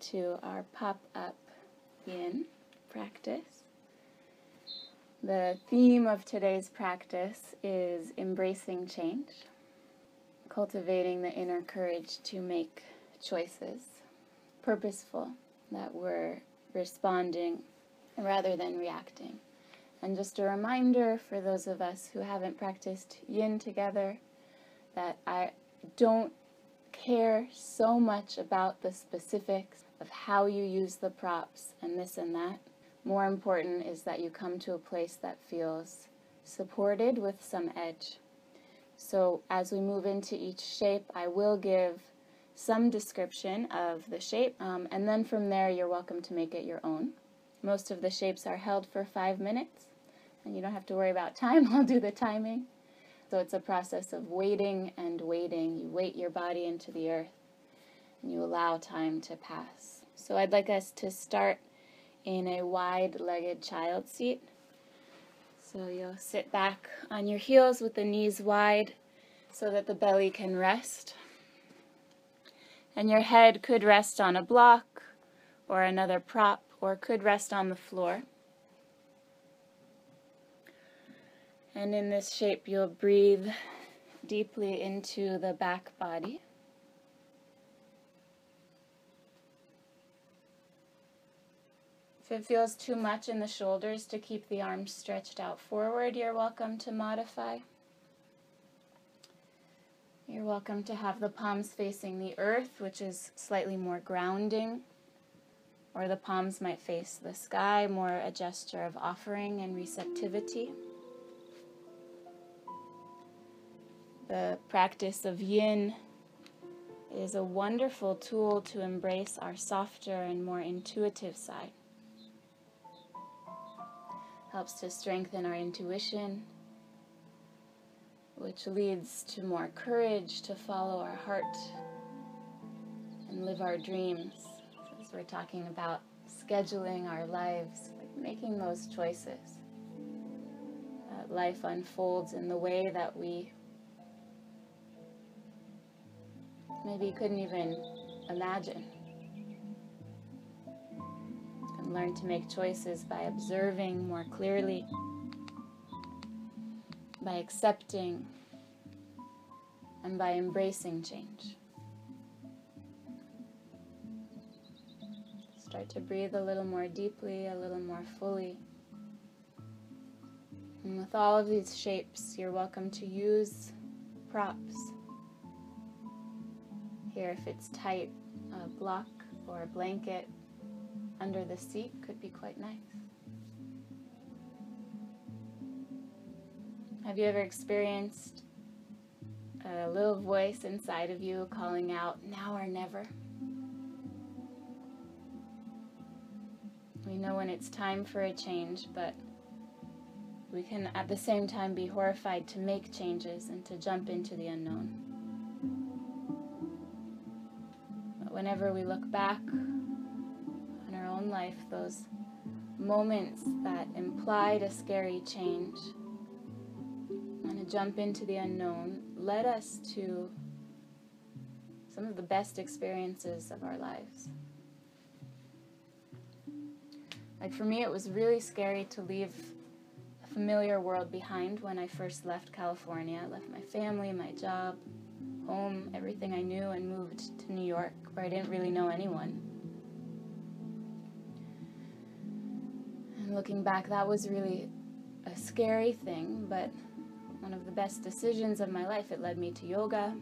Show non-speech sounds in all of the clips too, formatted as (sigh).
to our pop up yin practice. The theme of today's practice is embracing change, cultivating the inner courage to make choices, purposeful, that we're responding rather than reacting. And just a reminder for those of us who haven't practiced yin together that I don't care so much about the specifics of how you use the props and this and that. More important is that you come to a place that feels supported with some edge. So as we move into each shape, I will give some description of the shape, um, and then from there you're welcome to make it your own. Most of the shapes are held for five minutes, and you don't have to worry about time. (laughs) I'll do the timing. So it's a process of waiting and waiting. You weight your body into the earth, and you allow time to pass. So I'd like us to start in a wide-legged child seat. So you'll sit back on your heels with the knees wide so that the belly can rest and your head could rest on a block or another prop or could rest on the floor. And in this shape, you'll breathe deeply into the back body. If it feels too much in the shoulders to keep the arms stretched out forward, you're welcome to modify. You're welcome to have the palms facing the earth, which is slightly more grounding, or the palms might face the sky, more a gesture of offering and receptivity. The practice of yin is a wonderful tool to embrace our softer and more intuitive side. Helps to strengthen our intuition which leads to more courage to follow our heart and live our dreams. As we're talking about scheduling our lives, making those choices. That life unfolds in the way that we maybe couldn't even imagine. Learn to make choices by observing more clearly by accepting and by embracing change. Start to breathe a little more deeply, a little more fully. And with all of these shapes, you're welcome to use props. Here, if it's tight, a block or a blanket under the seat could be quite nice. Have you ever experienced a little voice inside of you calling out, now or never? We know when it's time for a change, but we can at the same time be horrified to make changes and to jump into the unknown. But whenever we look back life, those moments that implied a scary change and a jump into the unknown led us to some of the best experiences of our lives. Like for me, it was really scary to leave a familiar world behind when I first left California. I left my family, my job, home, everything I knew, and moved to New York where I didn't really know anyone. Looking back, that was really a scary thing, but one of the best decisions of my life. It led me to yoga,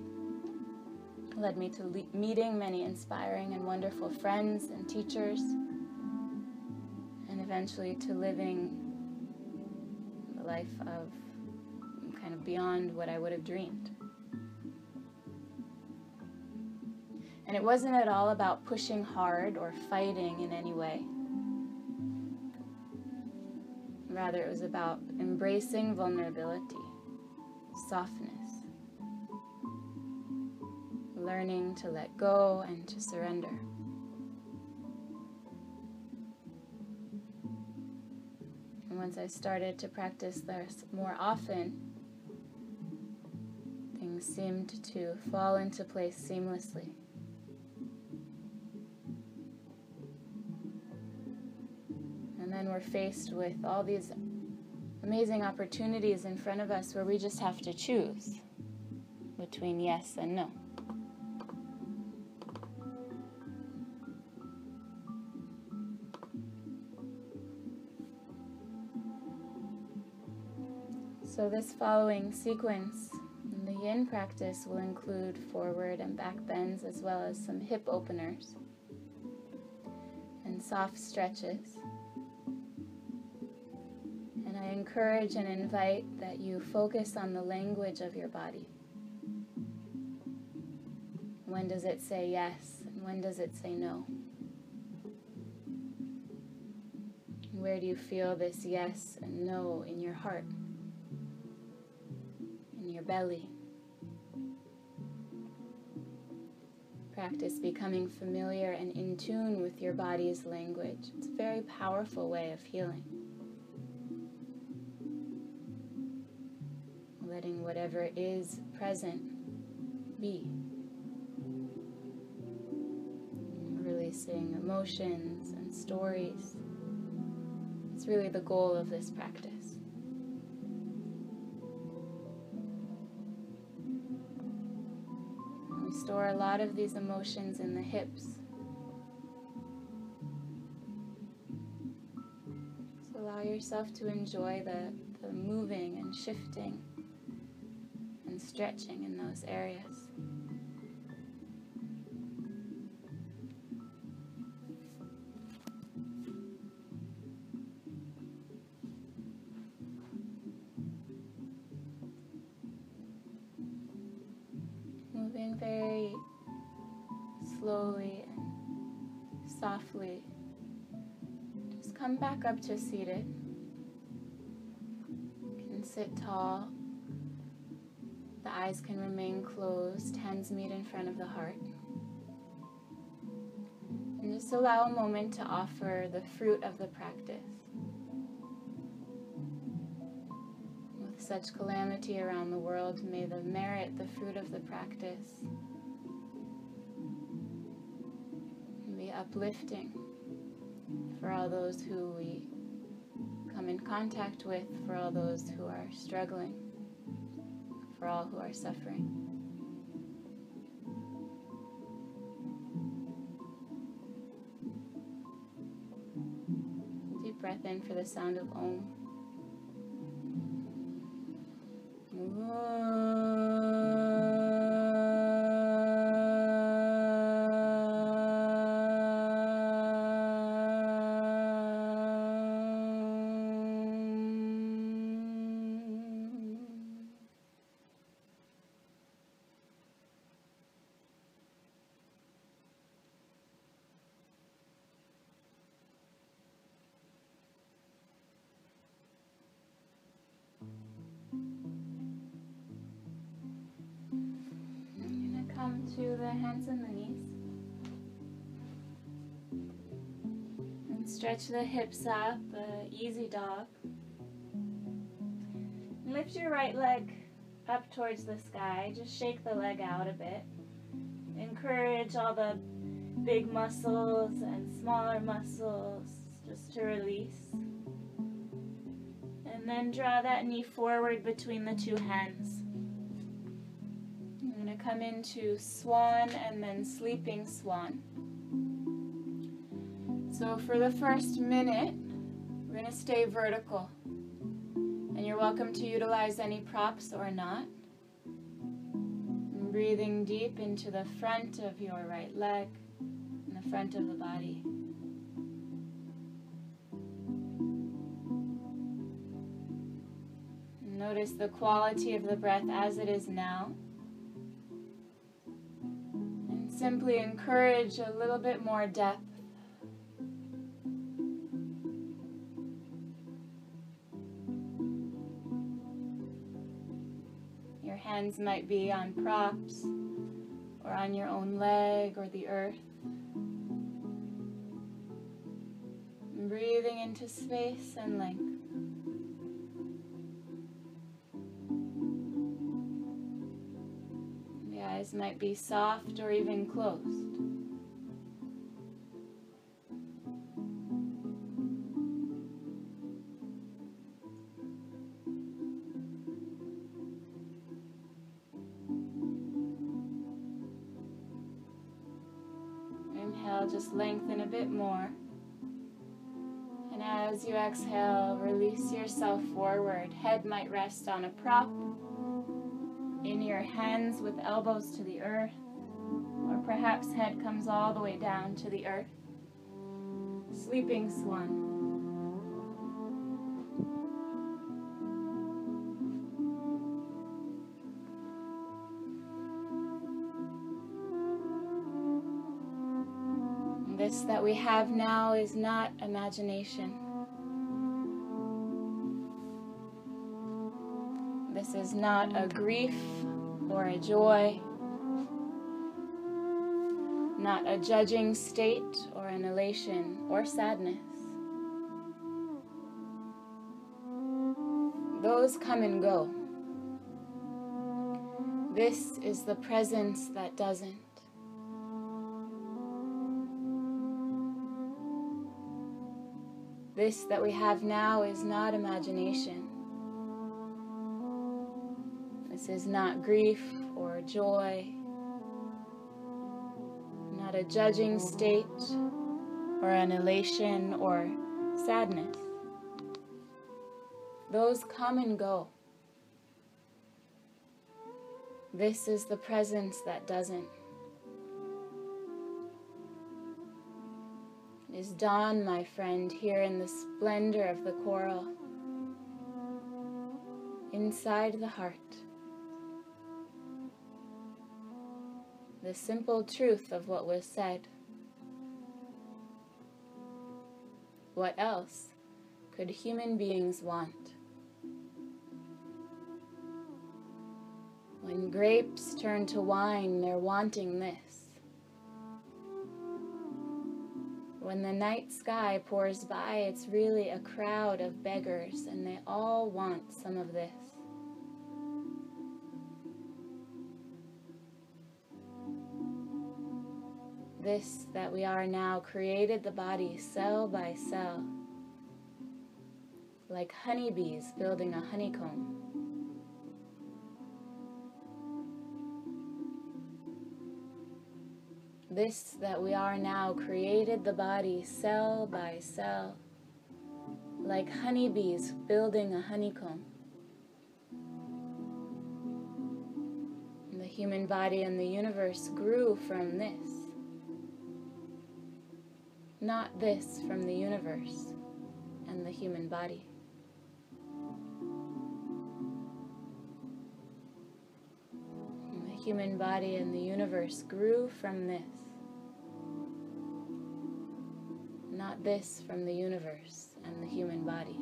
led me to meeting many inspiring and wonderful friends and teachers, and eventually to living the life of kind of beyond what I would have dreamed. And it wasn't at all about pushing hard or fighting in any way. Rather, it was about embracing vulnerability softness, learning to let go and to surrender. And once I started to practice this more often, things seemed to fall into place seamlessly. Then we're faced with all these amazing opportunities in front of us where we just have to choose between yes and no. So, this following sequence in the yin practice will include forward and back bends as well as some hip openers and soft stretches. Encourage and invite that you focus on the language of your body. When does it say yes and when does it say no? Where do you feel this yes and no in your heart? In your belly. Practice becoming familiar and in tune with your body's language. It's a very powerful way of healing. Whatever is present be. Releasing emotions and stories. It's really the goal of this practice. We store a lot of these emotions in the hips. So allow yourself to enjoy the, the moving and shifting stretching in those areas. Moving very slowly and softly. Just come back up to seated. You can sit tall. Eyes can remain closed, hands meet in front of the heart. And just allow a moment to offer the fruit of the practice. With such calamity around the world, may the merit, the fruit of the practice, be uplifting for all those who we come in contact with, for all those who are struggling, for all who are suffering. Deep breath in for the sound of Om. To the hands and the knees. And stretch the hips up, uh, easy dog. Lift your right leg up towards the sky. Just shake the leg out a bit. Encourage all the big muscles and smaller muscles just to release. And then draw that knee forward between the two hands come into swan and then sleeping swan. So for the first minute, we're going to stay vertical. And you're welcome to utilize any props or not. And breathing deep into the front of your right leg and the front of the body. Notice the quality of the breath as it is now simply encourage a little bit more depth. Your hands might be on props or on your own leg or the earth. breathing into space and length. eyes might be soft or even closed. Inhale, just lengthen a bit more. And as you exhale, release yourself forward. Head might rest on a prop in your hands with elbows to the earth. Or perhaps head comes all the way down to the earth. Sleeping swan. This that we have now is not imagination. Is not a grief or a joy, not a judging state or an elation or sadness. Those come and go. This is the presence that doesn't. This that we have now is not imagination. This is not grief or joy, not a judging state or an elation or sadness. Those come and go. This is the presence that doesn't. is dawn, my friend, here in the splendor of the coral, inside the heart. The simple truth of what was said. What else could human beings want? When grapes turn to wine, they're wanting this. When the night sky pours by, it's really a crowd of beggars, and they all want some of this. This that we are now created the body cell by cell, like honeybees building a honeycomb. This that we are now created the body cell by cell, like honeybees building a honeycomb. The human body and the universe grew from this, not this from the universe and the human body. And the human body and the universe grew from this. not this from the universe and the human body.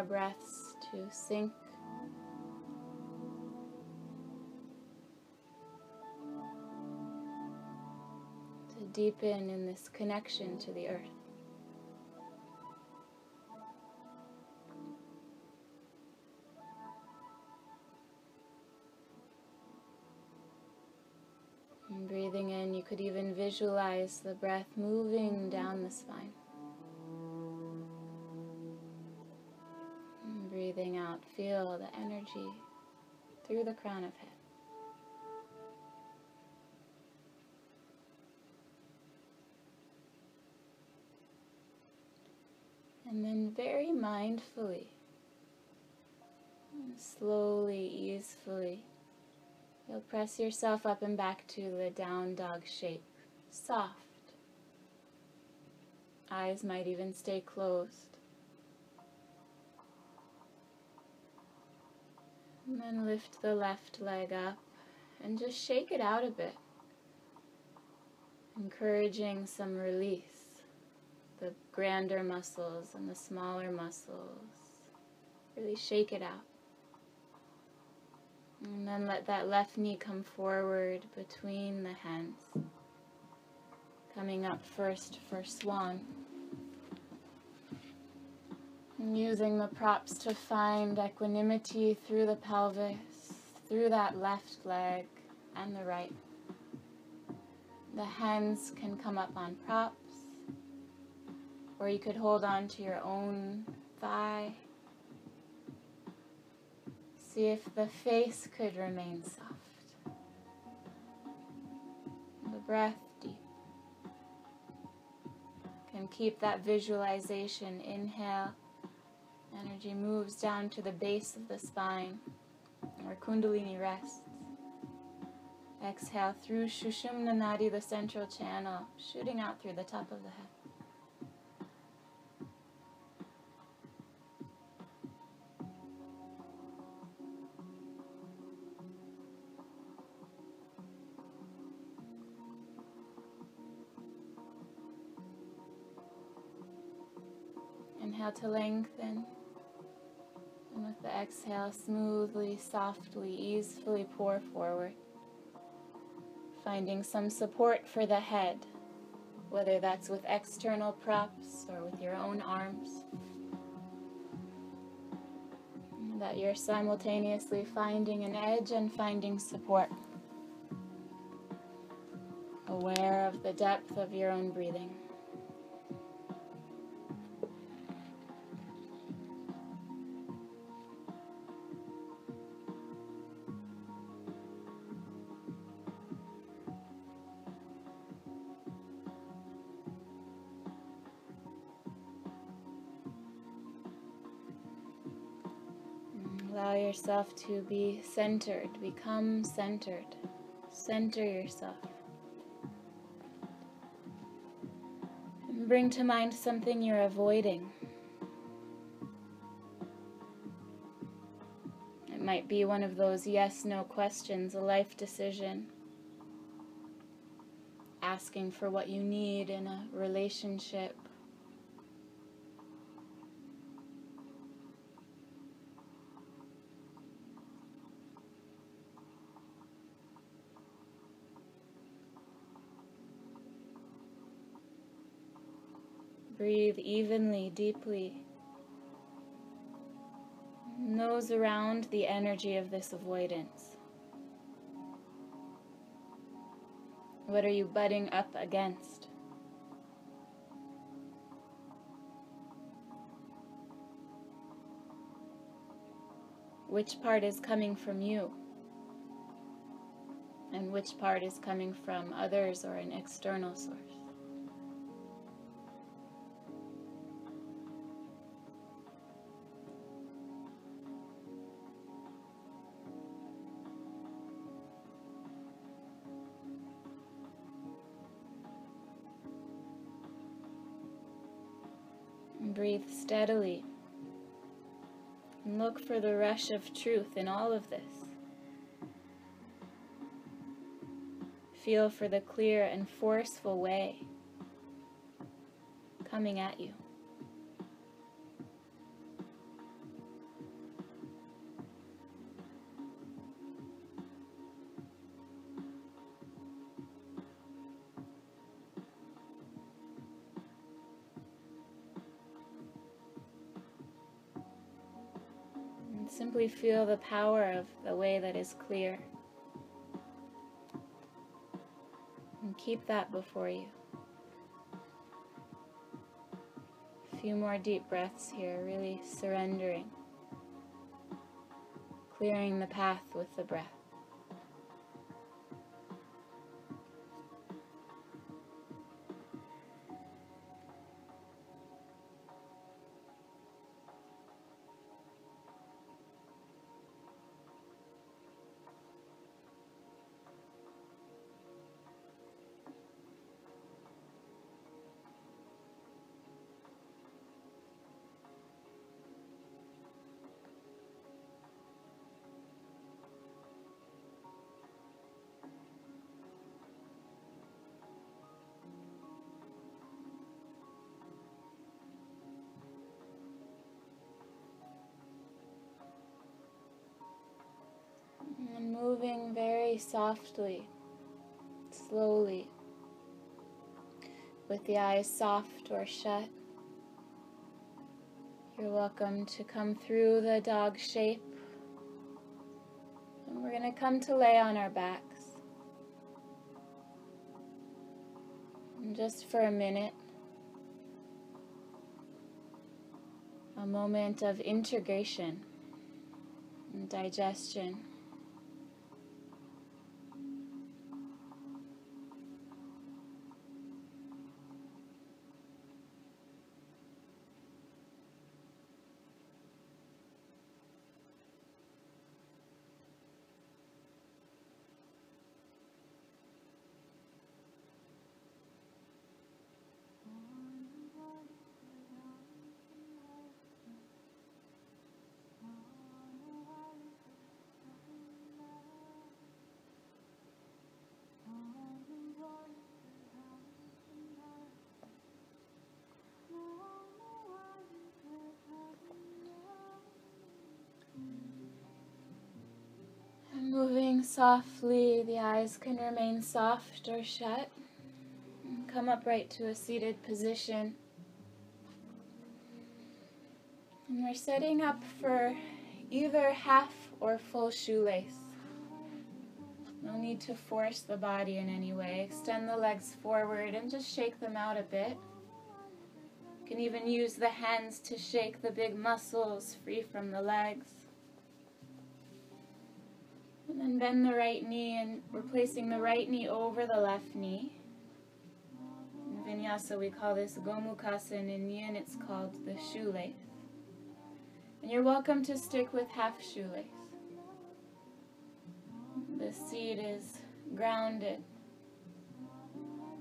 More breaths to sink. To deepen in this connection to the earth. And breathing in, you could even visualize the breath moving down the spine. Feel the energy through the crown of head. And then very mindfully, slowly, easefully, you'll press yourself up and back to the down dog shape, soft. Eyes might even stay closed. And then lift the left leg up and just shake it out a bit, encouraging some release. The grander muscles and the smaller muscles. Really shake it out. And then let that left knee come forward between the hands. Coming up first for swan. Using the props to find equanimity through the pelvis, through that left leg and the right. The hands can come up on props, or you could hold on to your own thigh. See if the face could remain soft. The breath deep. Can keep that visualization. Inhale. Energy moves down to the base of the spine where Kundalini rests. Exhale through Sushumna Nadi, the central channel, shooting out through the top of the head. Inhale to lengthen. Exhale, smoothly, softly, easefully pour forward. Finding some support for the head, whether that's with external props or with your own arms. That you're simultaneously finding an edge and finding support. Aware of the depth of your own breathing. Yourself to be centered, become centered. Center yourself. And bring to mind something you're avoiding. It might be one of those yes no questions, a life decision. Asking for what you need in a relationship Breathe evenly, deeply. Nose around the energy of this avoidance. What are you butting up against? Which part is coming from you? And which part is coming from others or an external source? Breathe steadily. And look for the rush of truth in all of this. Feel for the clear and forceful way coming at you. Feel the power of the way that is clear. And keep that before you. A few more deep breaths here, really surrendering, clearing the path with the breath. Very softly, slowly, with the eyes soft or shut. You're welcome to come through the dog shape. And we're going to come to lay on our backs. And just for a minute, a moment of integration and digestion. Softly, the eyes can remain soft or shut. Come upright to a seated position. And we're setting up for either half or full shoelace. No need to force the body in any way. Extend the legs forward and just shake them out a bit. You can even use the hands to shake the big muscles free from the legs. And then bend the right knee and we're placing the right knee over the left knee. In vinyasa we call this Gomukhasa and in yin it's called the shoelace. And you're welcome to stick with half shoelace. The seat is grounded.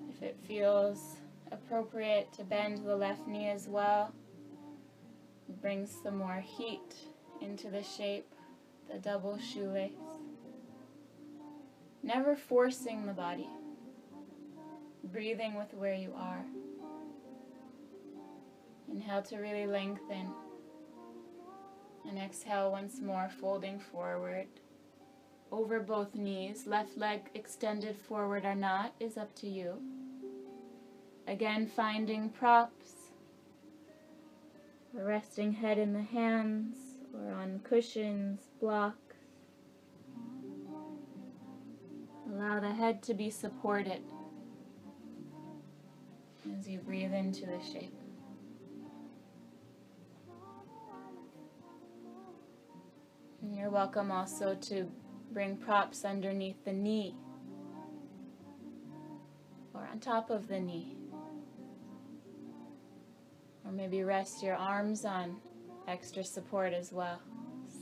If it feels appropriate to bend the left knee as well, brings some more heat into the shape, the double shoelace. Never forcing the body. Breathing with where you are. Inhale to really lengthen. And exhale once more, folding forward. Over both knees. Left leg extended forward or not is up to you. Again, finding props. Resting head in the hands or on cushions, blocks. Allow the head to be supported as you breathe into the shape. And you're welcome also to bring props underneath the knee or on top of the knee. Or maybe rest your arms on extra support as well.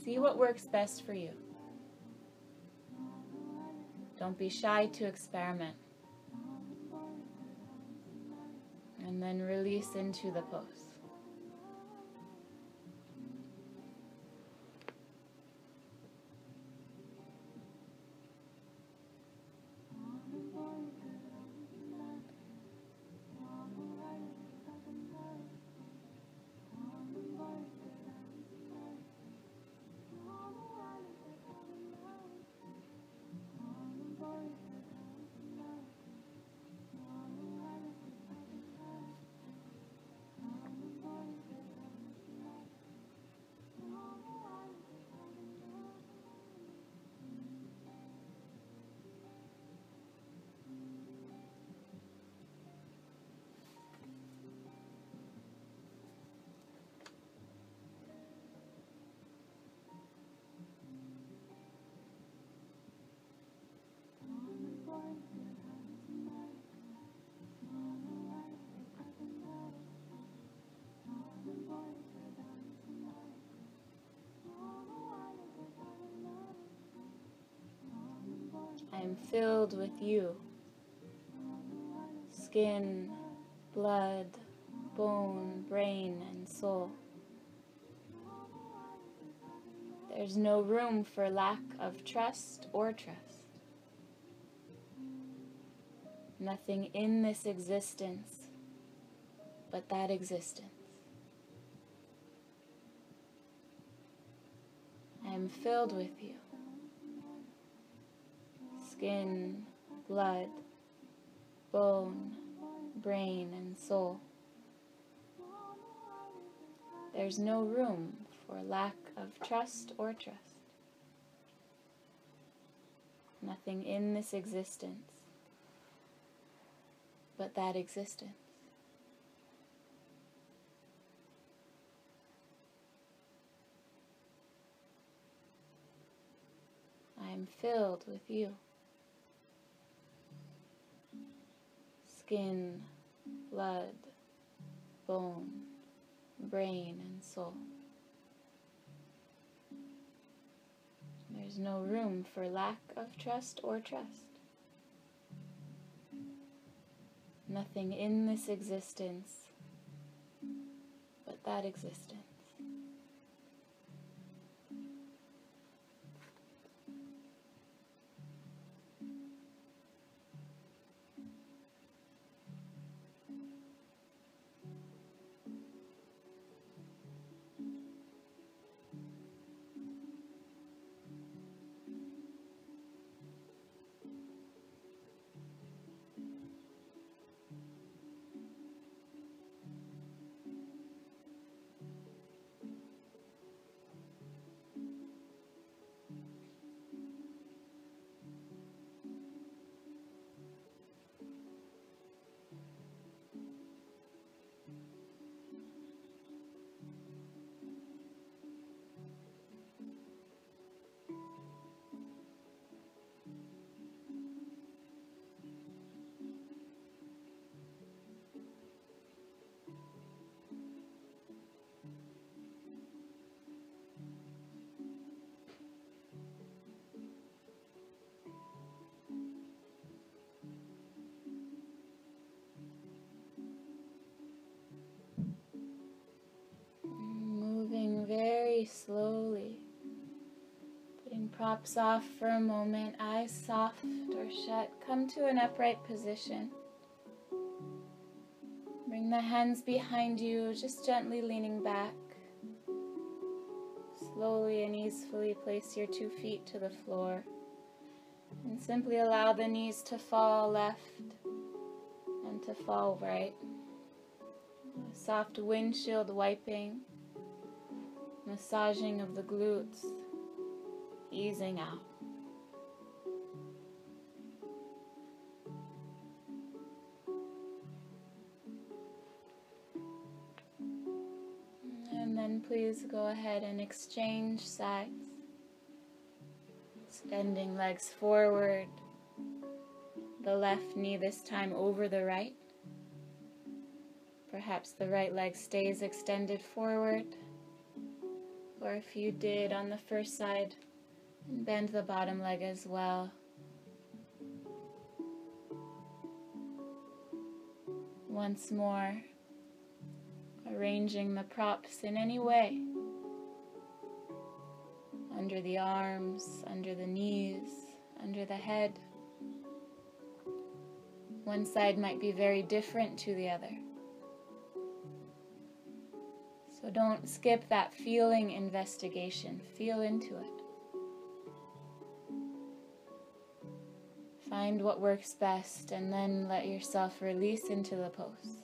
See what works best for you. Don't be shy to experiment. And then release into the pose. I am filled with you. Skin, blood, bone, brain, and soul. There's no room for lack of trust or trust. Nothing in this existence but that existence. I am filled with you skin, blood, bone, brain, and soul. There's no room for lack of trust or trust. Nothing in this existence but that existence. I am filled with you. Skin, blood, bone, brain, and soul. There's no room for lack of trust or trust. Nothing in this existence but that existence. Slowly. Putting props off for a moment, eyes soft or shut. Come to an upright position. Bring the hands behind you, just gently leaning back. Slowly and easily place your two feet to the floor. And simply allow the knees to fall left and to fall right. A soft windshield wiping, massaging of the glutes, easing out. And then please go ahead and exchange sides. Extending legs forward, the left knee this time over the right. Perhaps the right leg stays extended forward. Or if you did on the first side, bend the bottom leg as well. Once more, arranging the props in any way under the arms, under the knees, under the head. One side might be very different to the other. Don't skip that feeling investigation. Feel into it. Find what works best and then let yourself release into the pose.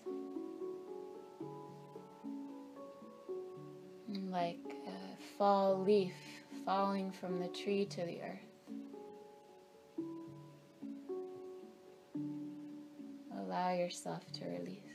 Like a fall leaf falling from the tree to the earth. Allow yourself to release.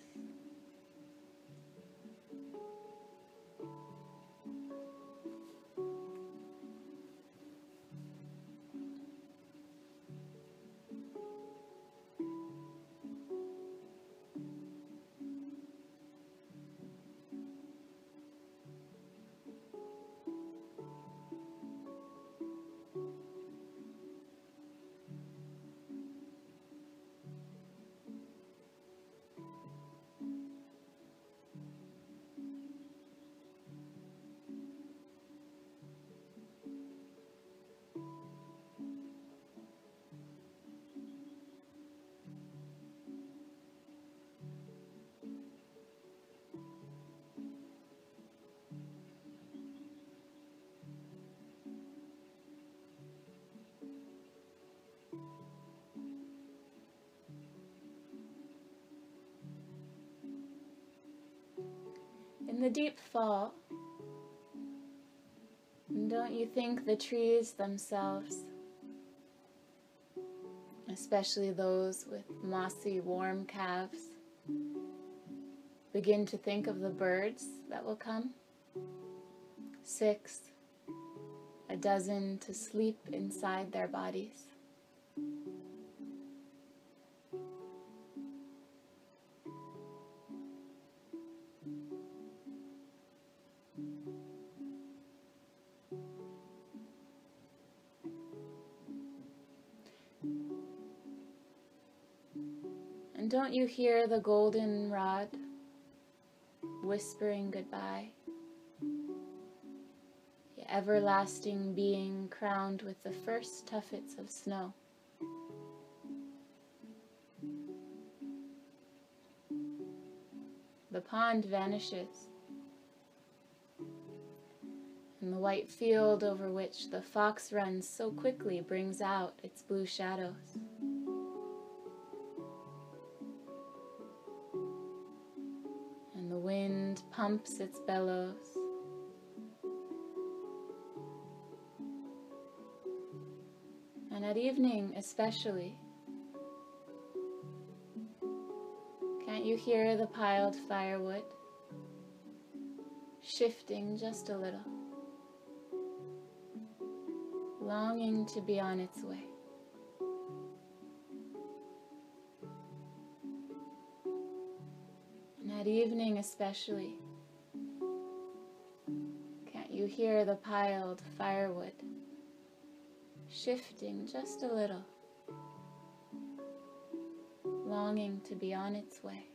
In the deep fall, don't you think the trees themselves, especially those with mossy, warm calves, begin to think of the birds that will come? Six, a dozen to sleep inside their bodies. You hear the goldenrod whispering goodbye? The everlasting being crowned with the first tuffets of snow. The pond vanishes, and the white field over which the fox runs so quickly brings out its blue shadows. Pumps its bellows. And at evening, especially, can't you hear the piled firewood shifting just a little, longing to be on its way? And at evening, especially, hear the piled firewood shifting just a little, longing to be on its way.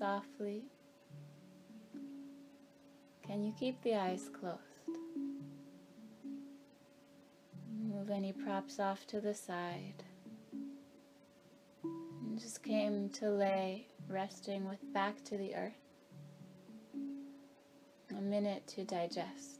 Softly. Can you keep the eyes closed? Move any props off to the side. And just came to lay resting with back to the earth. A minute to digest.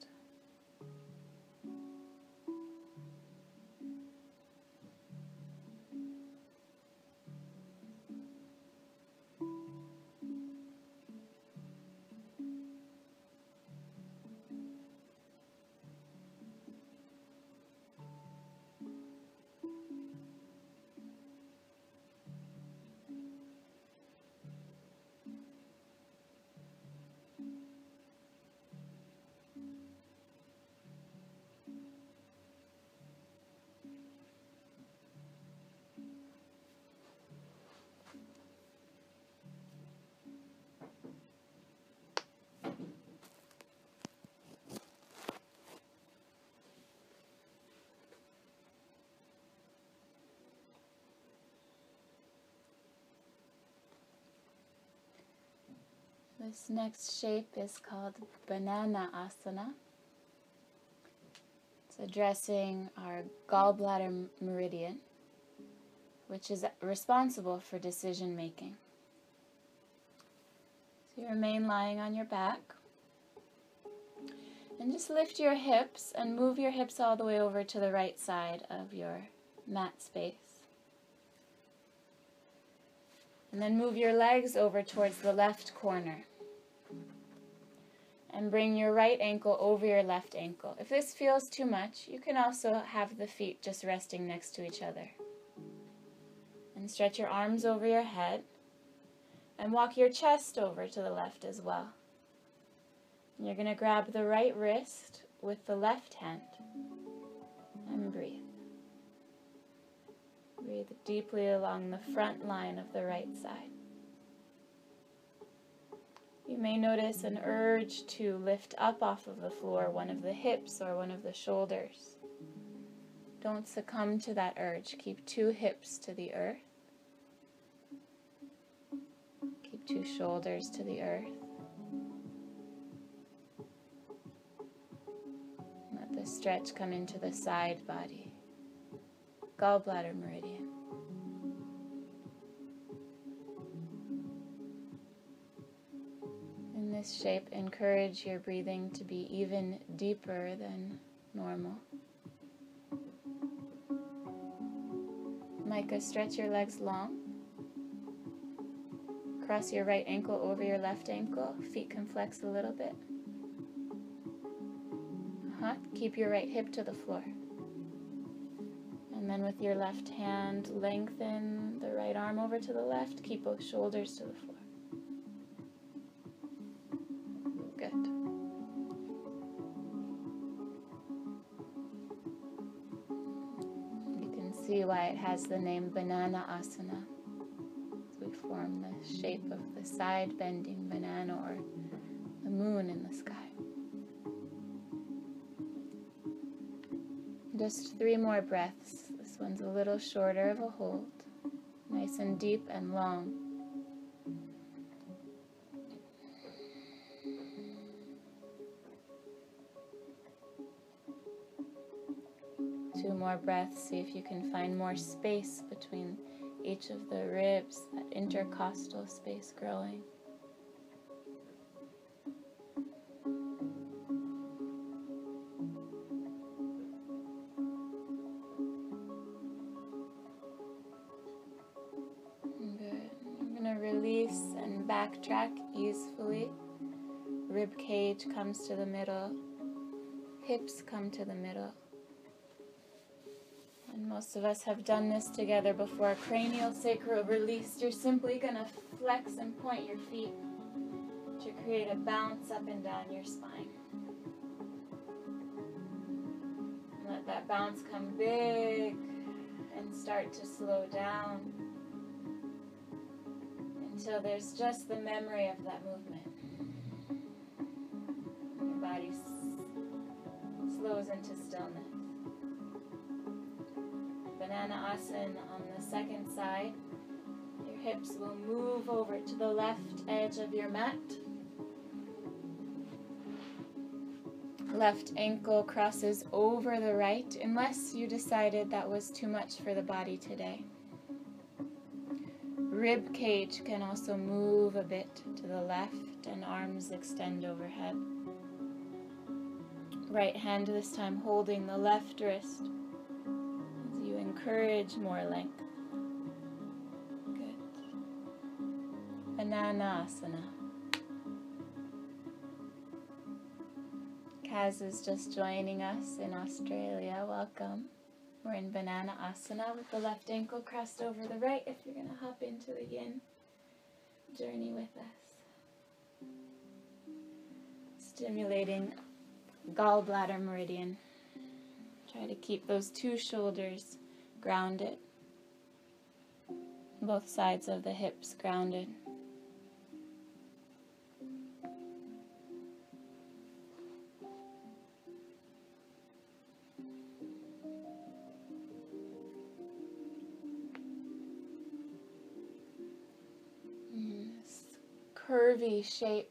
This next shape is called Banana Asana. It's addressing our gallbladder meridian, which is responsible for decision making. So you remain lying on your back. And just lift your hips and move your hips all the way over to the right side of your mat space. And then move your legs over towards the left corner. And bring your right ankle over your left ankle. If this feels too much, you can also have the feet just resting next to each other. And stretch your arms over your head. And walk your chest over to the left as well. You're going to grab the right wrist with the left hand and breathe. Breathe deeply along the front line of the right side. You may notice an urge to lift up off of the floor one of the hips or one of the shoulders. Don't succumb to that urge. Keep two hips to the earth. Keep two shoulders to the earth. Let the stretch come into the side body, gallbladder meridian. In this shape, encourage your breathing to be even deeper than normal. Micah, stretch your legs long. Cross your right ankle over your left ankle. Feet can flex a little bit. Uh-huh. Keep your right hip to the floor. And then with your left hand, lengthen the right arm over to the left. Keep both shoulders to the floor. It has the name Banana Asana. As we form the shape of the side bending banana or the moon in the sky. Just three more breaths. This one's a little shorter of a hold. Nice and deep and long. Breaths. See if you can find more space between each of the ribs, that intercostal space growing. Good. I'm going to release and backtrack easily. Rib cage comes to the middle, hips come to the middle. And most of us have done this together before. Cranial sacral release. You're simply going to flex and point your feet to create a bounce up and down your spine. Let that bounce come big and start to slow down until there's just the memory of that movement. Your body slows into stillness. Banana asana on the second side. Your hips will move over to the left edge of your mat. Left ankle crosses over the right, unless you decided that was too much for the body today. Rib cage can also move a bit to the left and arms extend overhead. Right hand this time holding the left wrist encourage more length. Good. Bananasana. Kaz is just joining us in Australia. Welcome. We're in Banana Asana with the left ankle crossed over the right if you're going to hop into the yin journey with us. Stimulating gallbladder meridian. Try to keep those two shoulders grounded, both sides of the hips grounded. Curvy shape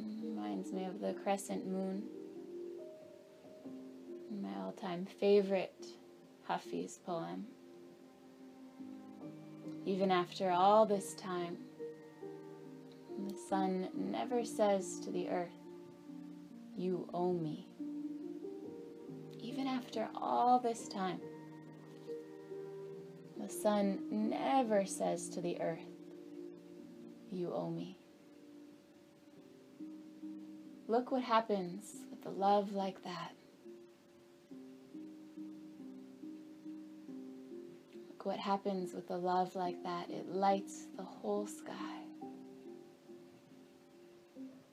reminds me of the crescent moon. My all time favorite Hafiz poem. Even after all this time, the sun never says to the earth, You owe me. Even after all this time, The sun never says to the earth, You owe me. Look what happens with a love like that. What happens with a love like that. It lights the whole sky.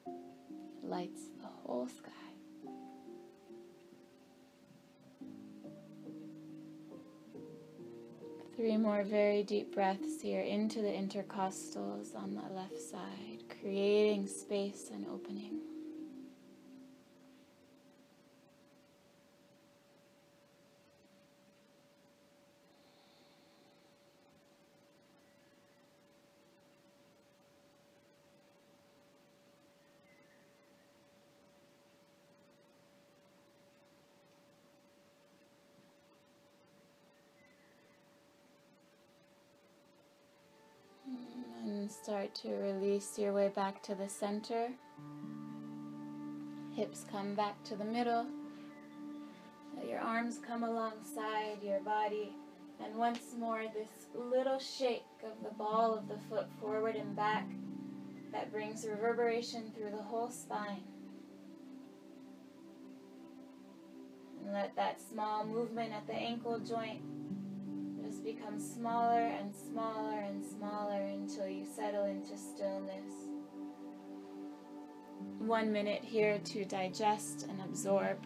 It lights the whole sky. Three more very deep breaths here into the intercostals on the left side, creating space and opening. Start to release your way back to the center. Hips come back to the middle. Let your arms come alongside your body. And once more, this little shake of the ball of the foot forward and back that brings reverberation through the whole spine. And let that small movement at the ankle joint become smaller and smaller and smaller until you settle into stillness. One minute here to digest and absorb.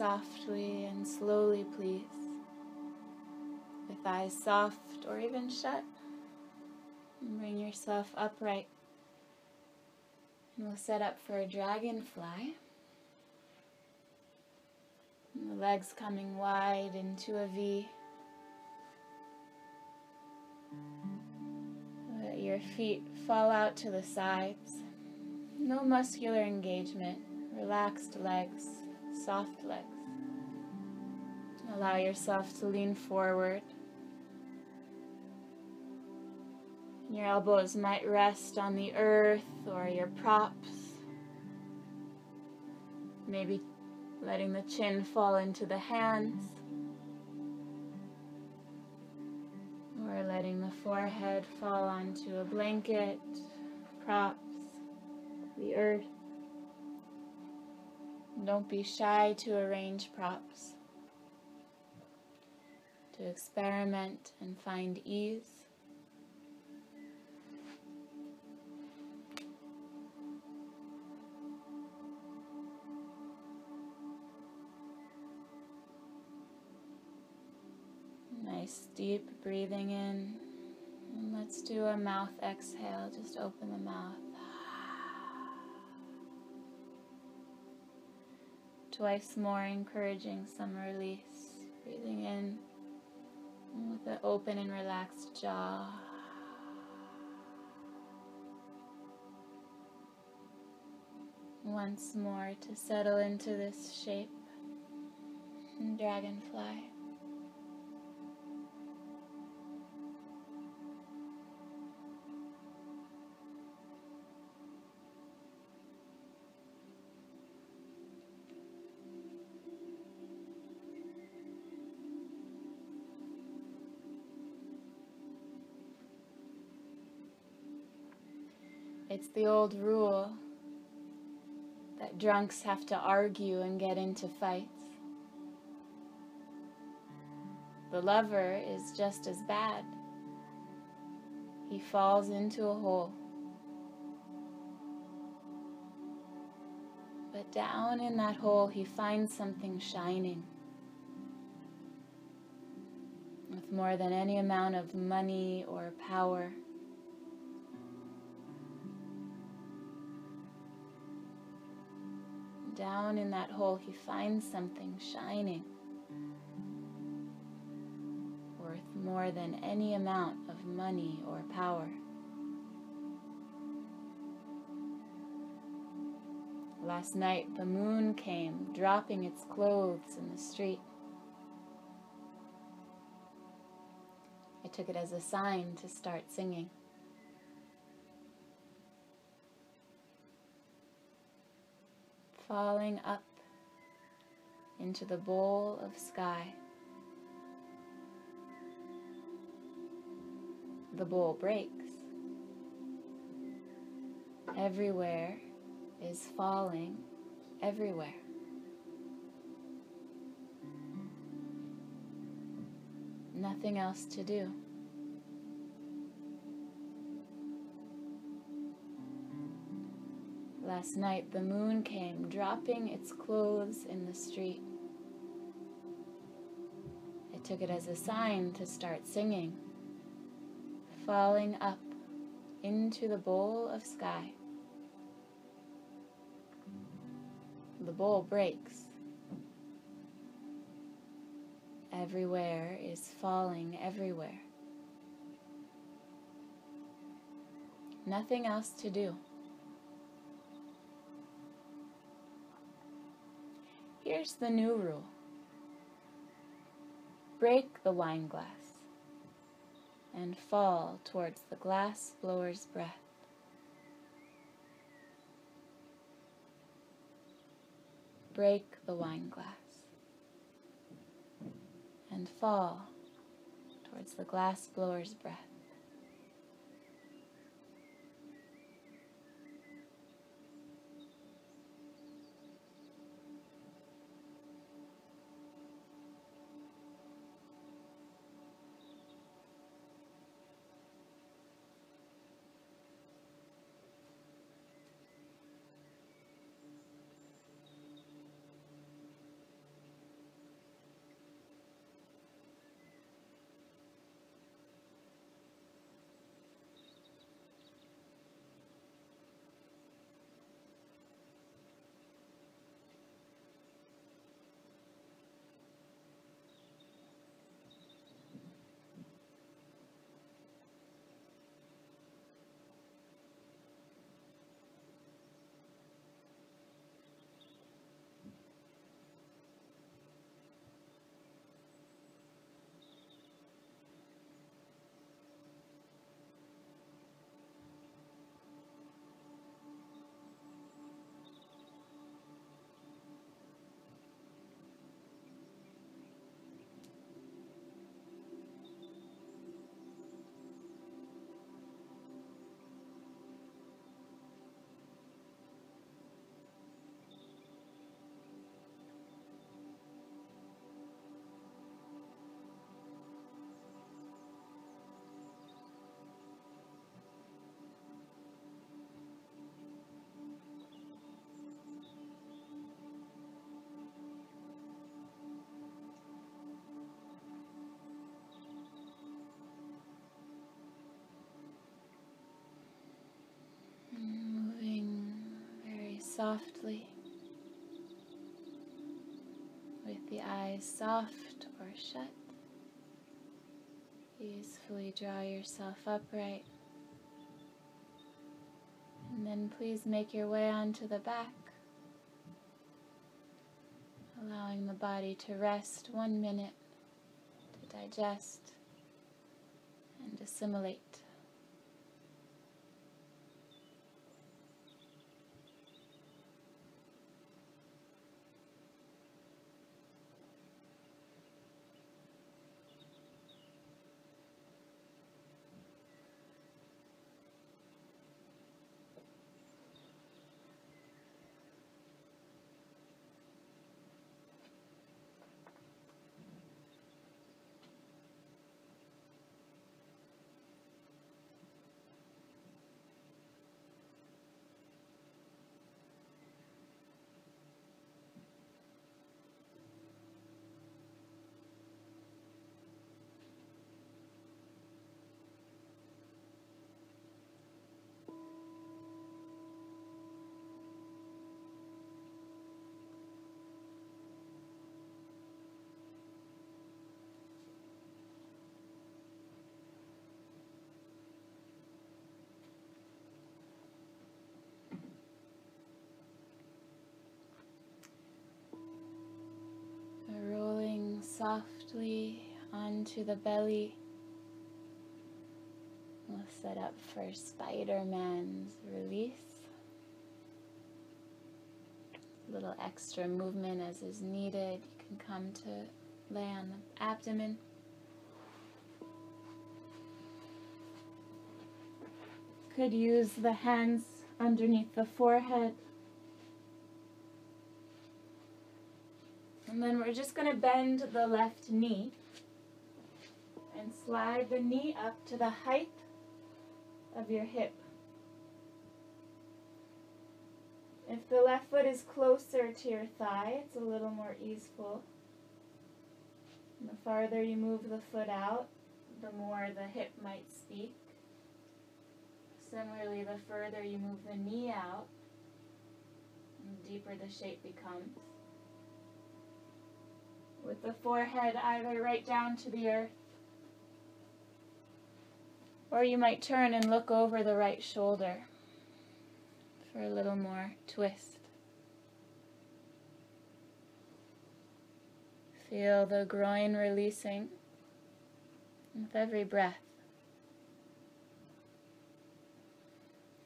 Softly and slowly, please. With eyes soft or even shut. And bring yourself upright. And we'll set up for a dragonfly. And the legs coming wide into a V. Let your feet fall out to the sides. No muscular engagement. Relaxed legs soft legs. Allow yourself to lean forward. Your elbows might rest on the earth or your props. Maybe letting the chin fall into the hands. Or letting the forehead fall onto a blanket, props, the earth. Don't be shy to arrange props, to experiment and find ease. Nice deep breathing in. And let's do a mouth exhale. Just open the mouth. twice more, encouraging some release. Breathing in with an open and relaxed jaw. Once more to settle into this shape and dragonfly. The old rule that drunks have to argue and get into fights. The lover is just as bad. he falls into a hole. But down in that hole, he finds something shining. With more than any amount of money or power. Down in that hole, he finds something shining. Worth more than any amount of money or power. Last night the moon came, dropping its clothes in the street. I took it as a sign to start singing. Falling up into the bowl of sky. The bowl breaks. Everywhere is falling everywhere. Nothing else to do. Last night the moon came, dropping its clothes in the street. I took it as a sign to start singing, falling up into the bowl of sky. The bowl breaks. Everywhere is falling everywhere. Nothing else to do. Here's the new rule. Break the wine glass and fall towards the glass blower's breath. break the wine glass and fall towards the glass blower's breath. Softly with the eyes soft or shut. Easily draw yourself upright. And then please make your way onto the back, allowing the body to rest one minute to digest and assimilate. Softly onto the belly. We'll set up for Spider Man's release. A little extra movement as is needed. You can come to lay on the abdomen. Could use the hands underneath the forehead. And then we're just going to bend the left knee and slide the knee up to the height of your hip. If the left foot is closer to your thigh, it's a little more easeful. And the farther you move the foot out, the more the hip might speak. Similarly, the further you move the knee out, the deeper the shape becomes. With the forehead either right down to the earth, or you might turn and look over the right shoulder for a little more twist. Feel the groin releasing with every breath.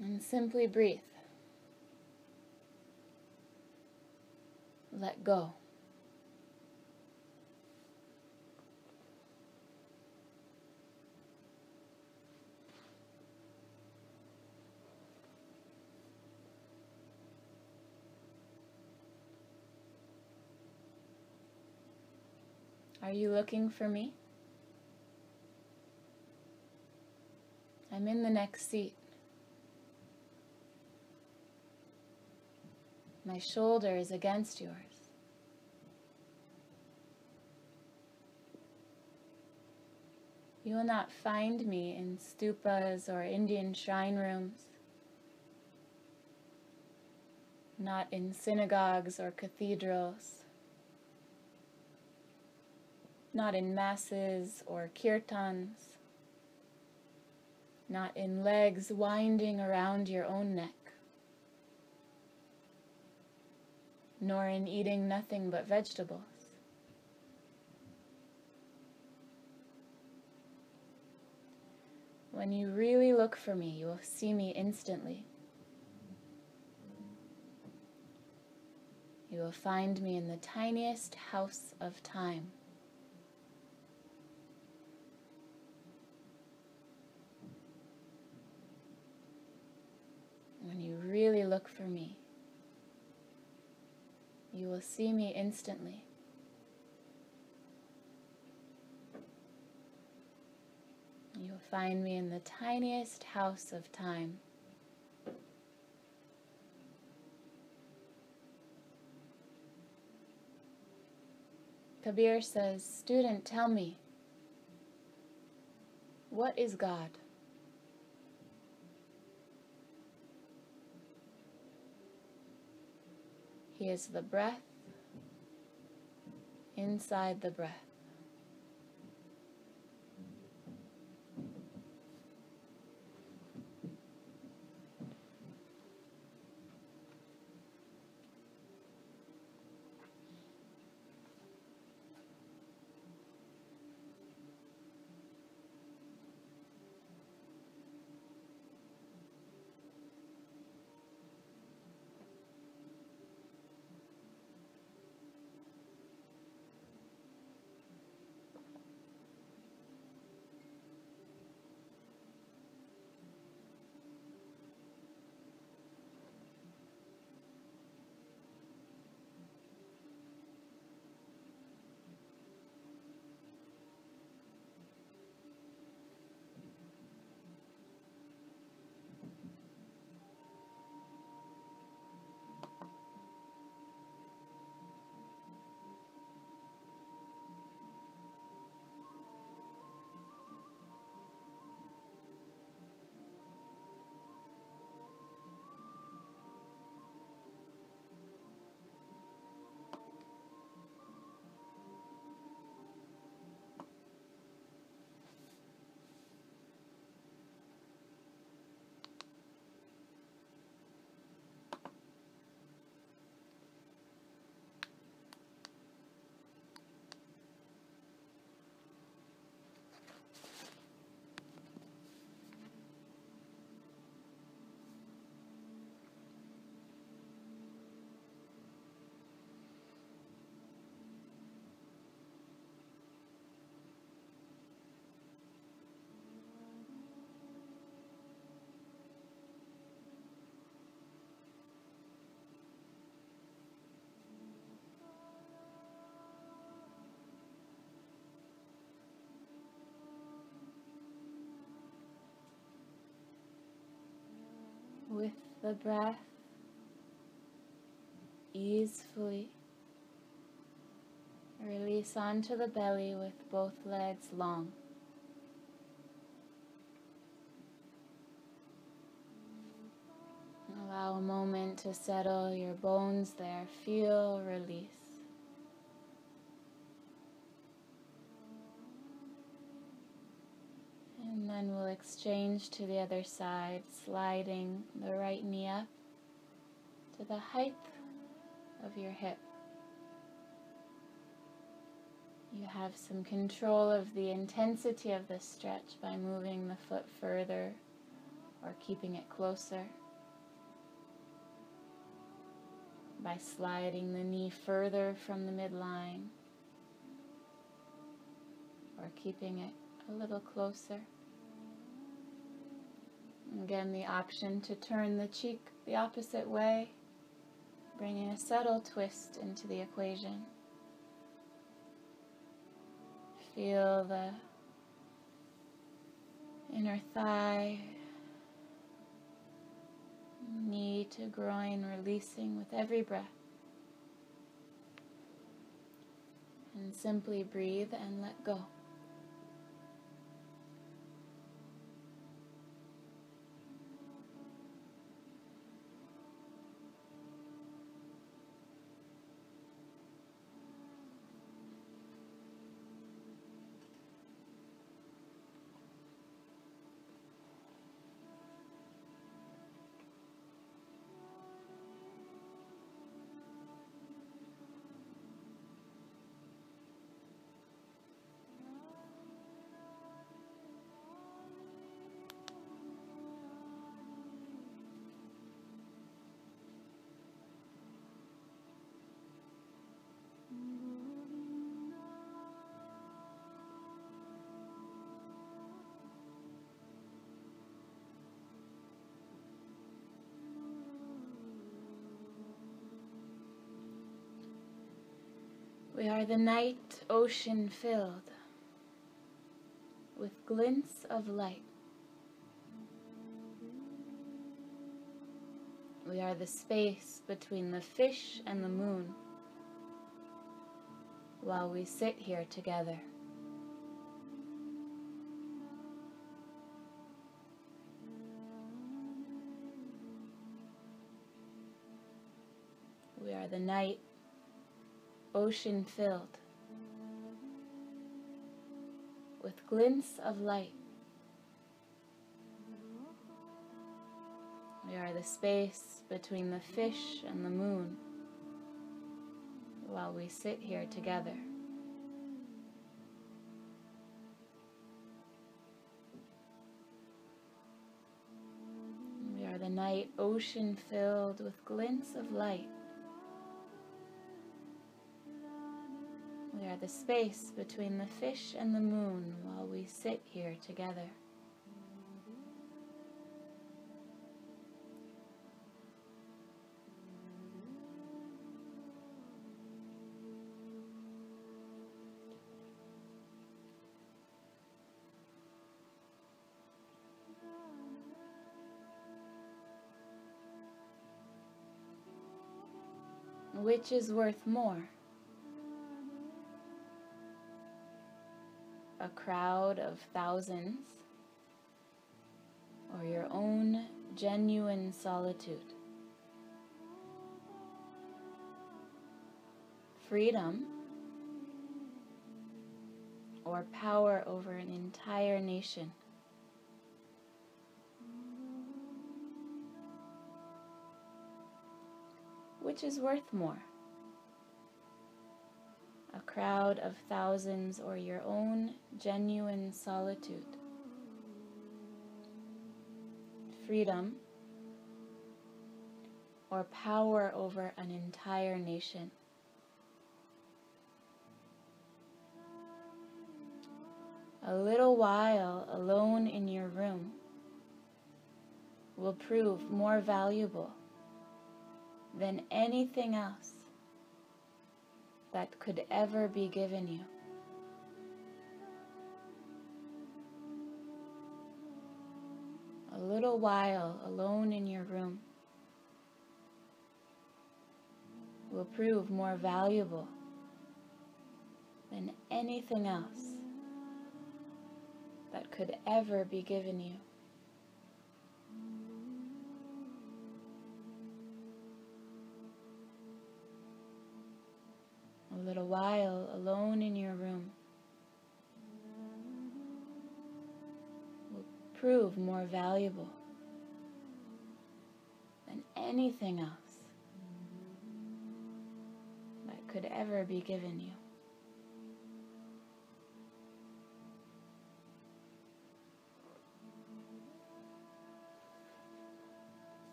And simply breathe. Let go. Are you looking for me? I'm in the next seat. My shoulder is against yours. You will not find me in stupas or Indian shrine rooms, not in synagogues or cathedrals not in masses or kirtans, not in legs winding around your own neck, nor in eating nothing but vegetables. When you really look for me, you will see me instantly. You will find me in the tiniest house of time. when you really look for me, you will see me instantly. You'll find me in the tiniest house of time. Kabir says, Student, tell me, what is God? Is the breath inside the breath. With the breath easefully. Release onto the belly with both legs long. Allow a moment to settle your bones there. Feel release. Exchange to the other side, sliding the right knee up to the height of your hip. You have some control of the intensity of the stretch by moving the foot further or keeping it closer. By sliding the knee further from the midline or keeping it a little closer. Again, the option to turn the cheek the opposite way, bringing a subtle twist into the equation. Feel the inner thigh, knee to groin releasing with every breath. And simply breathe and let go. We are the night ocean filled with glints of light. We are the space between the fish and the moon while we sit here together. We are the night ocean filled with glints of light. We are the space between the fish and the moon while we sit here together. We are the night ocean filled with glints of light. The space between the fish and the moon while we sit here together. Which is worth more? Crowd of thousands, or your own genuine solitude. Freedom or power over an entire nation. Which is worth more? A crowd of thousands, or your own genuine solitude. Freedom or power over an entire nation. A little while alone in your room will prove more valuable than anything else that could ever be given you. A little while alone in your room will prove more valuable than anything else that could ever be given you. Little while alone in your room will prove more valuable than anything else that could ever be given you.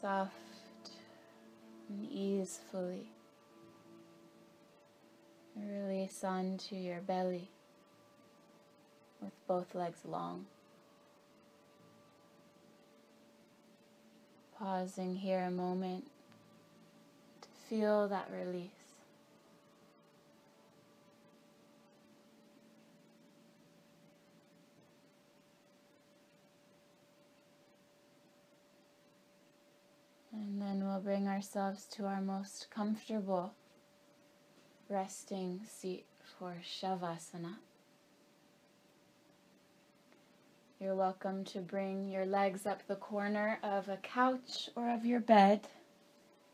Soft and easefully. Release onto your belly with both legs long. Pausing here a moment to feel that release. And then we'll bring ourselves to our most comfortable resting seat for Shavasana. You're welcome to bring your legs up the corner of a couch or of your bed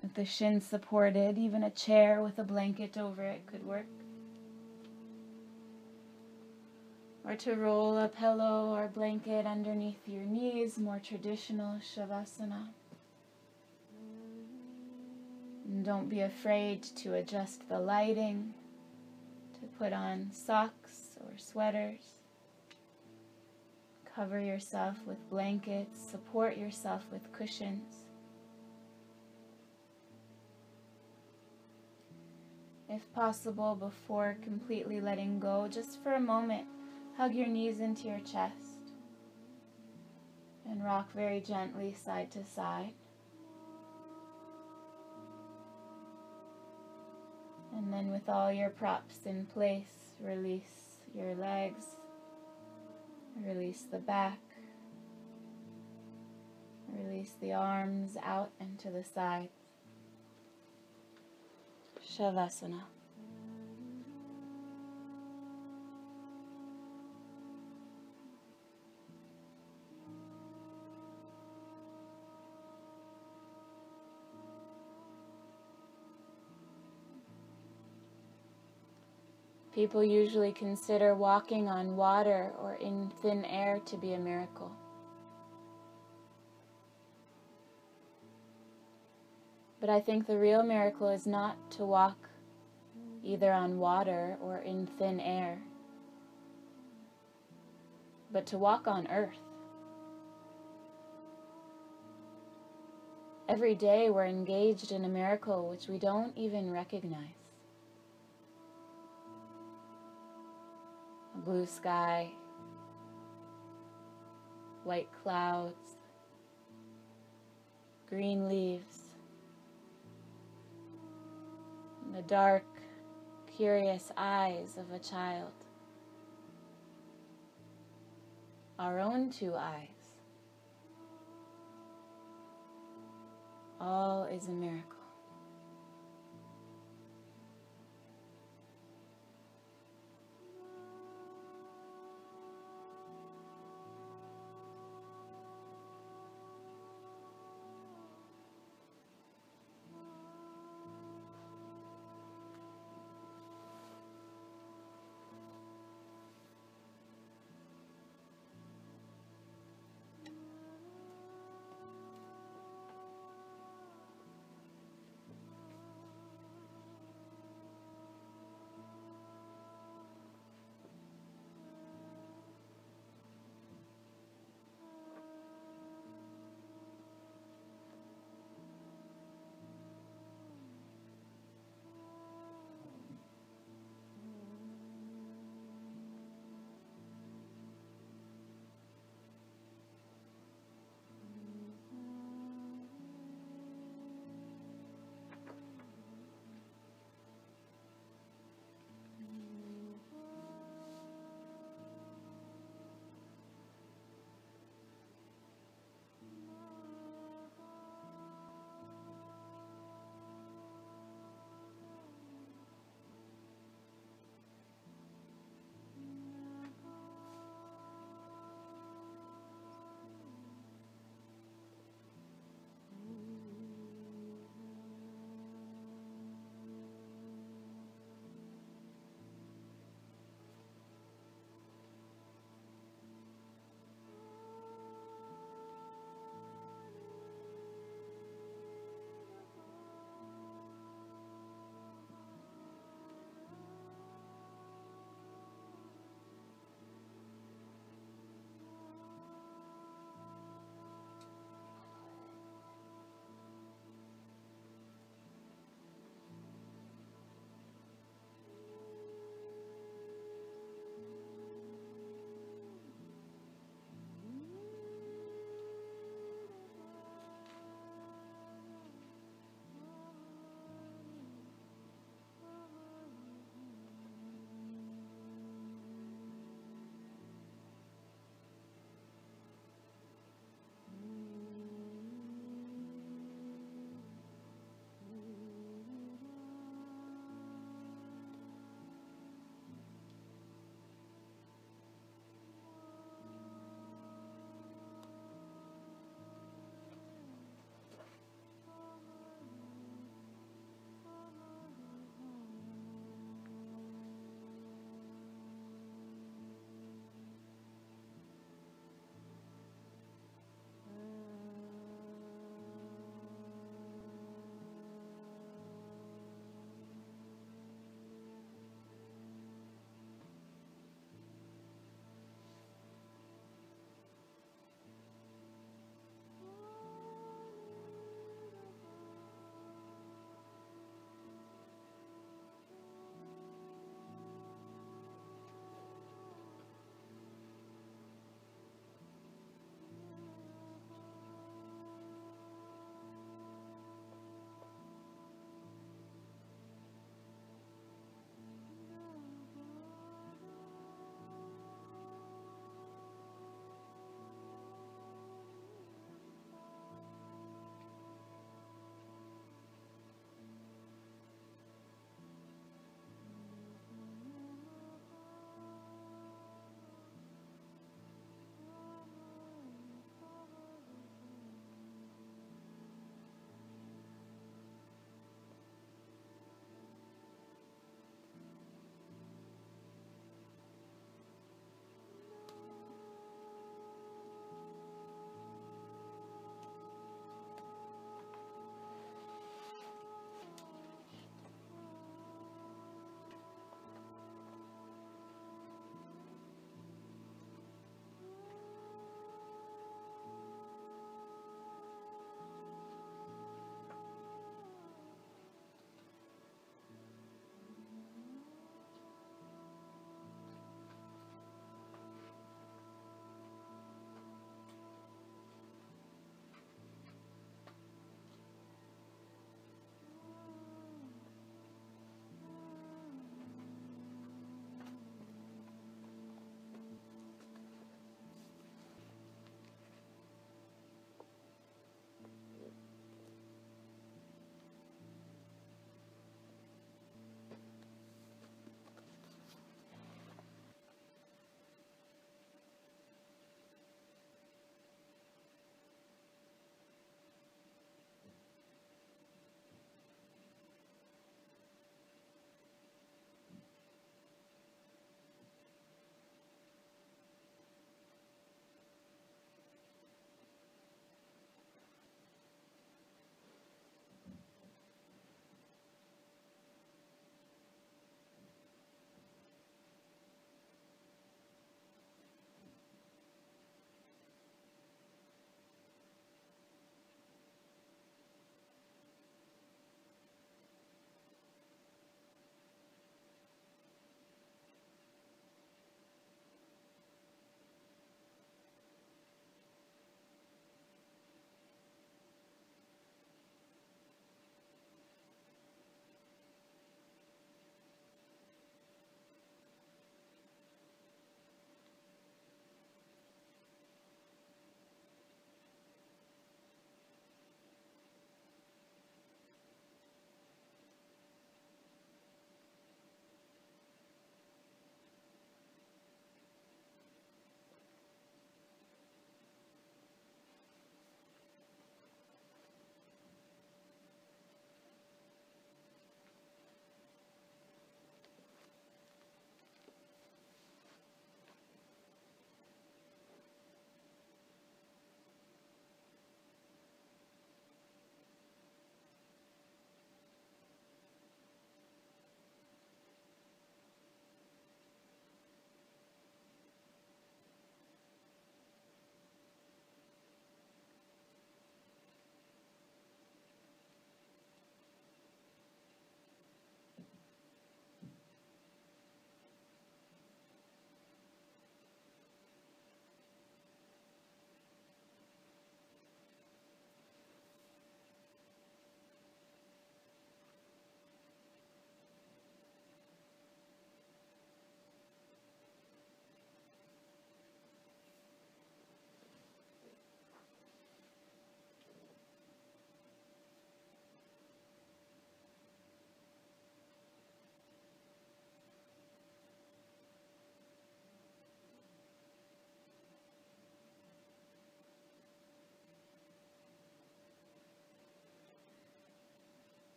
with the shin supported. Even a chair with a blanket over it could work. Or to roll a pillow or blanket underneath your knees, more traditional Shavasana. And don't be afraid to adjust the lighting, to put on socks or sweaters. Cover yourself with blankets, support yourself with cushions. If possible, before completely letting go, just for a moment, hug your knees into your chest and rock very gently side to side. And then, with all your props in place, release your legs, release the back, release the arms out and to the sides. Shavasana. People usually consider walking on water or in thin air to be a miracle. But I think the real miracle is not to walk either on water or in thin air, but to walk on earth. Every day we're engaged in a miracle which we don't even recognize. Blue sky, white clouds, green leaves, the dark, curious eyes of a child, our own two eyes. All is a miracle.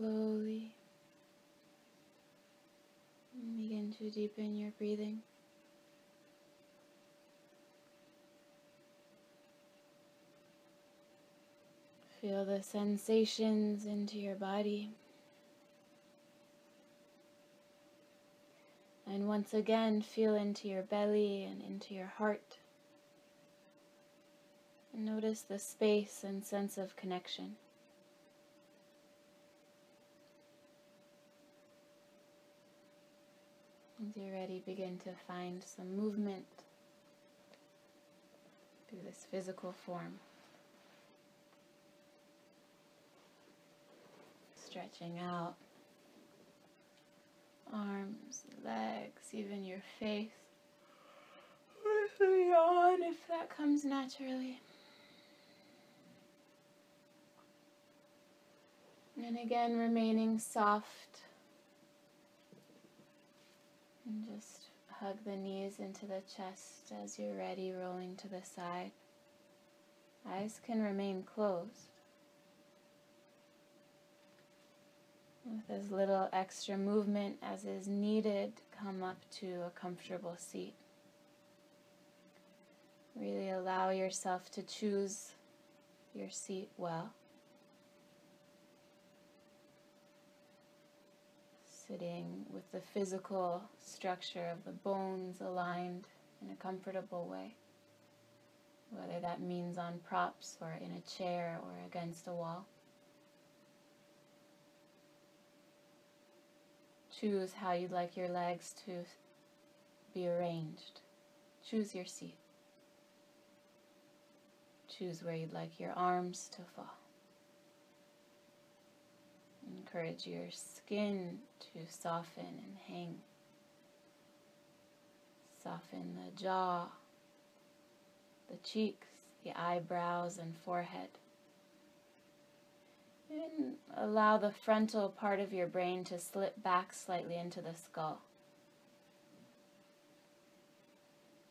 Slowly begin to deepen your breathing. Feel the sensations into your body. And once again, feel into your belly and into your heart. And notice the space and sense of connection. As you're ready, begin to find some movement through this physical form. Stretching out arms, legs, even your face. With a yawn if that comes naturally. And again, remaining soft. And just hug the knees into the chest as you're ready, rolling to the side. Eyes can remain closed. With as little extra movement as is needed, come up to a comfortable seat. Really allow yourself to choose your seat well. Sitting with the physical structure of the bones aligned in a comfortable way, whether that means on props or in a chair or against a wall. Choose how you'd like your legs to be arranged. Choose your seat. Choose where you'd like your arms to fall. Encourage your skin to soften and hang. Soften the jaw, the cheeks, the eyebrows, and forehead. And allow the frontal part of your brain to slip back slightly into the skull.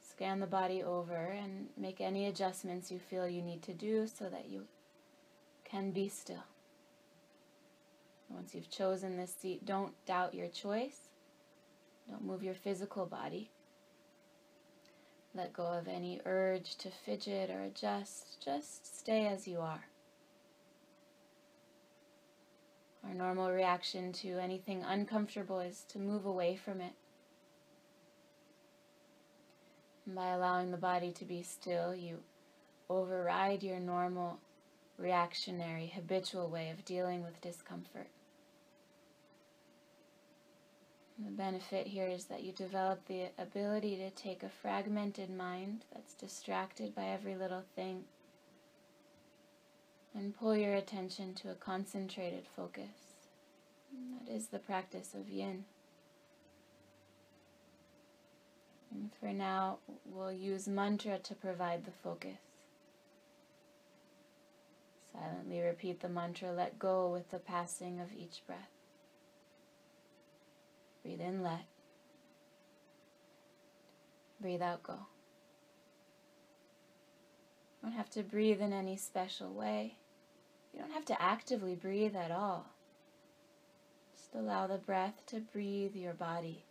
Scan the body over and make any adjustments you feel you need to do so that you can be still. Once you've chosen this seat, don't doubt your choice. Don't move your physical body. Let go of any urge to fidget or adjust. Just stay as you are. Our normal reaction to anything uncomfortable is to move away from it. And by allowing the body to be still, you override your normal reactionary, habitual way of dealing with discomfort. And the benefit here is that you develop the ability to take a fragmented mind that's distracted by every little thing and pull your attention to a concentrated focus. And that is the practice of yin. And for now, we'll use mantra to provide the focus. Silently repeat the mantra, let go with the passing of each breath. Breathe in, let. Breathe out, go. You don't have to breathe in any special way. You don't have to actively breathe at all. Just allow the breath to breathe your body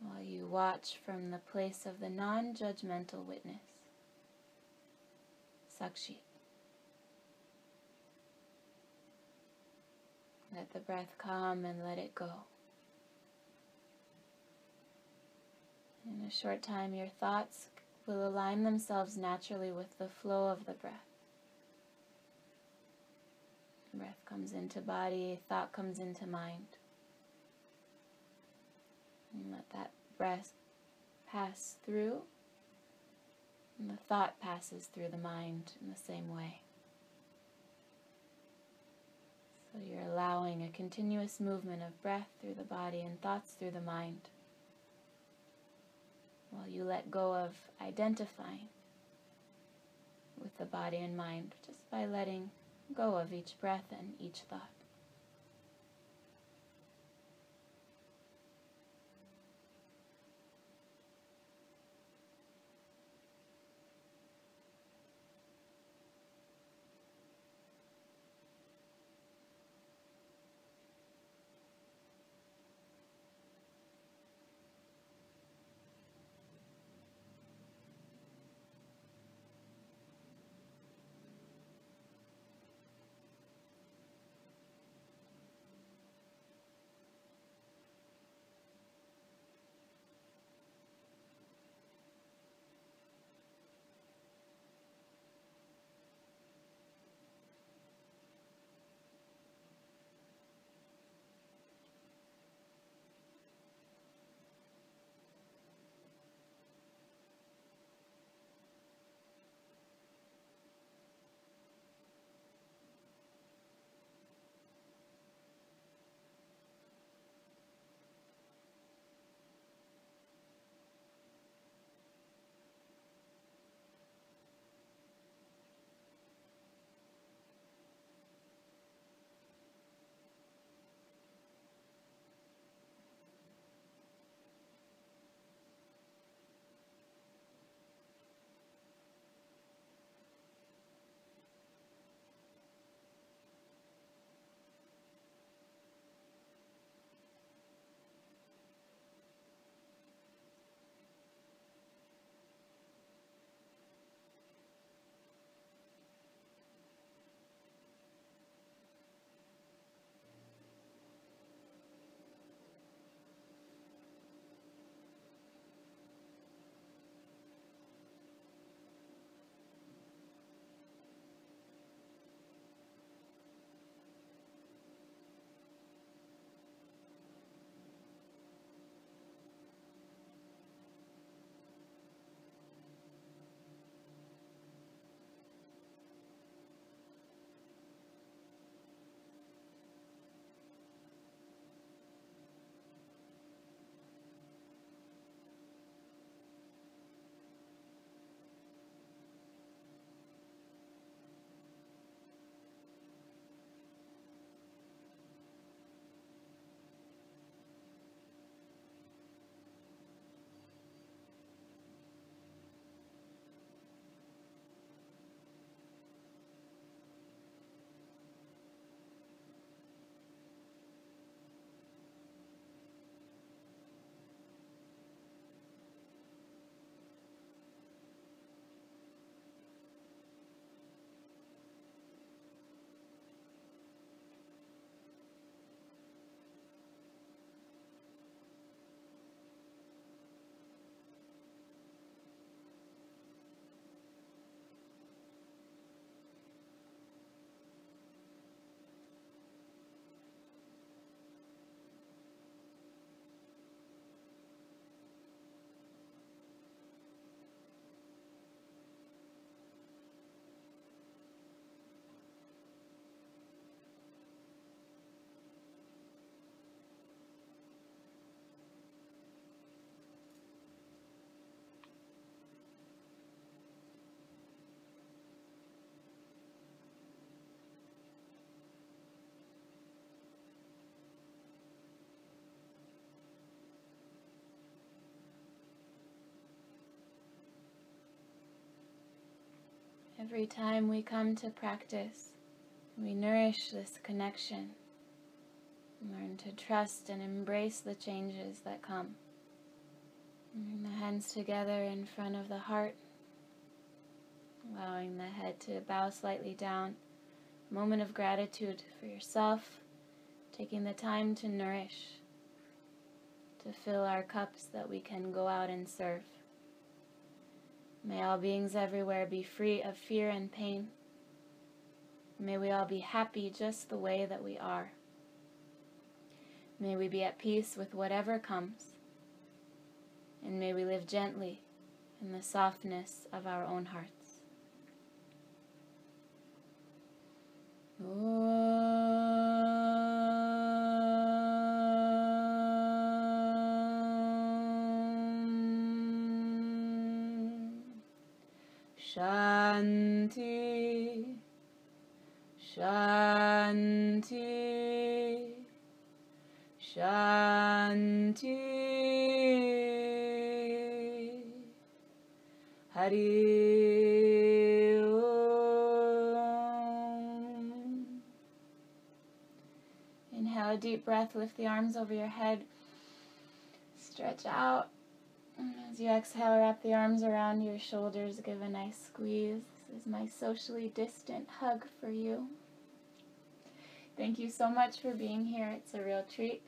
while you watch from the place of the non judgmental witness. Sakshi. Let the breath come and let it go. In a short time, your thoughts will align themselves naturally with the flow of the breath. Breath comes into body, thought comes into mind. And let that breath pass through, and the thought passes through the mind in the same way. So you're allowing a continuous movement of breath through the body and thoughts through the mind while you let go of identifying with the body and mind just by letting go of each breath and each thought. Every time we come to practice, we nourish this connection. Learn to trust and embrace the changes that come. Bring the hands together in front of the heart, allowing the head to bow slightly down. moment of gratitude for yourself, taking the time to nourish, to fill our cups that we can go out and serve. May all beings everywhere be free of fear and pain. May we all be happy just the way that we are. May we be at peace with whatever comes. And may we live gently in the softness of our own hearts. Shanti, Shanti, Shanti. Hari. Inhale a deep breath, lift the arms over your head, stretch out. As you exhale, wrap the arms around your shoulders, give a nice squeeze. This is my socially distant hug for you. Thank you so much for being here. It's a real treat.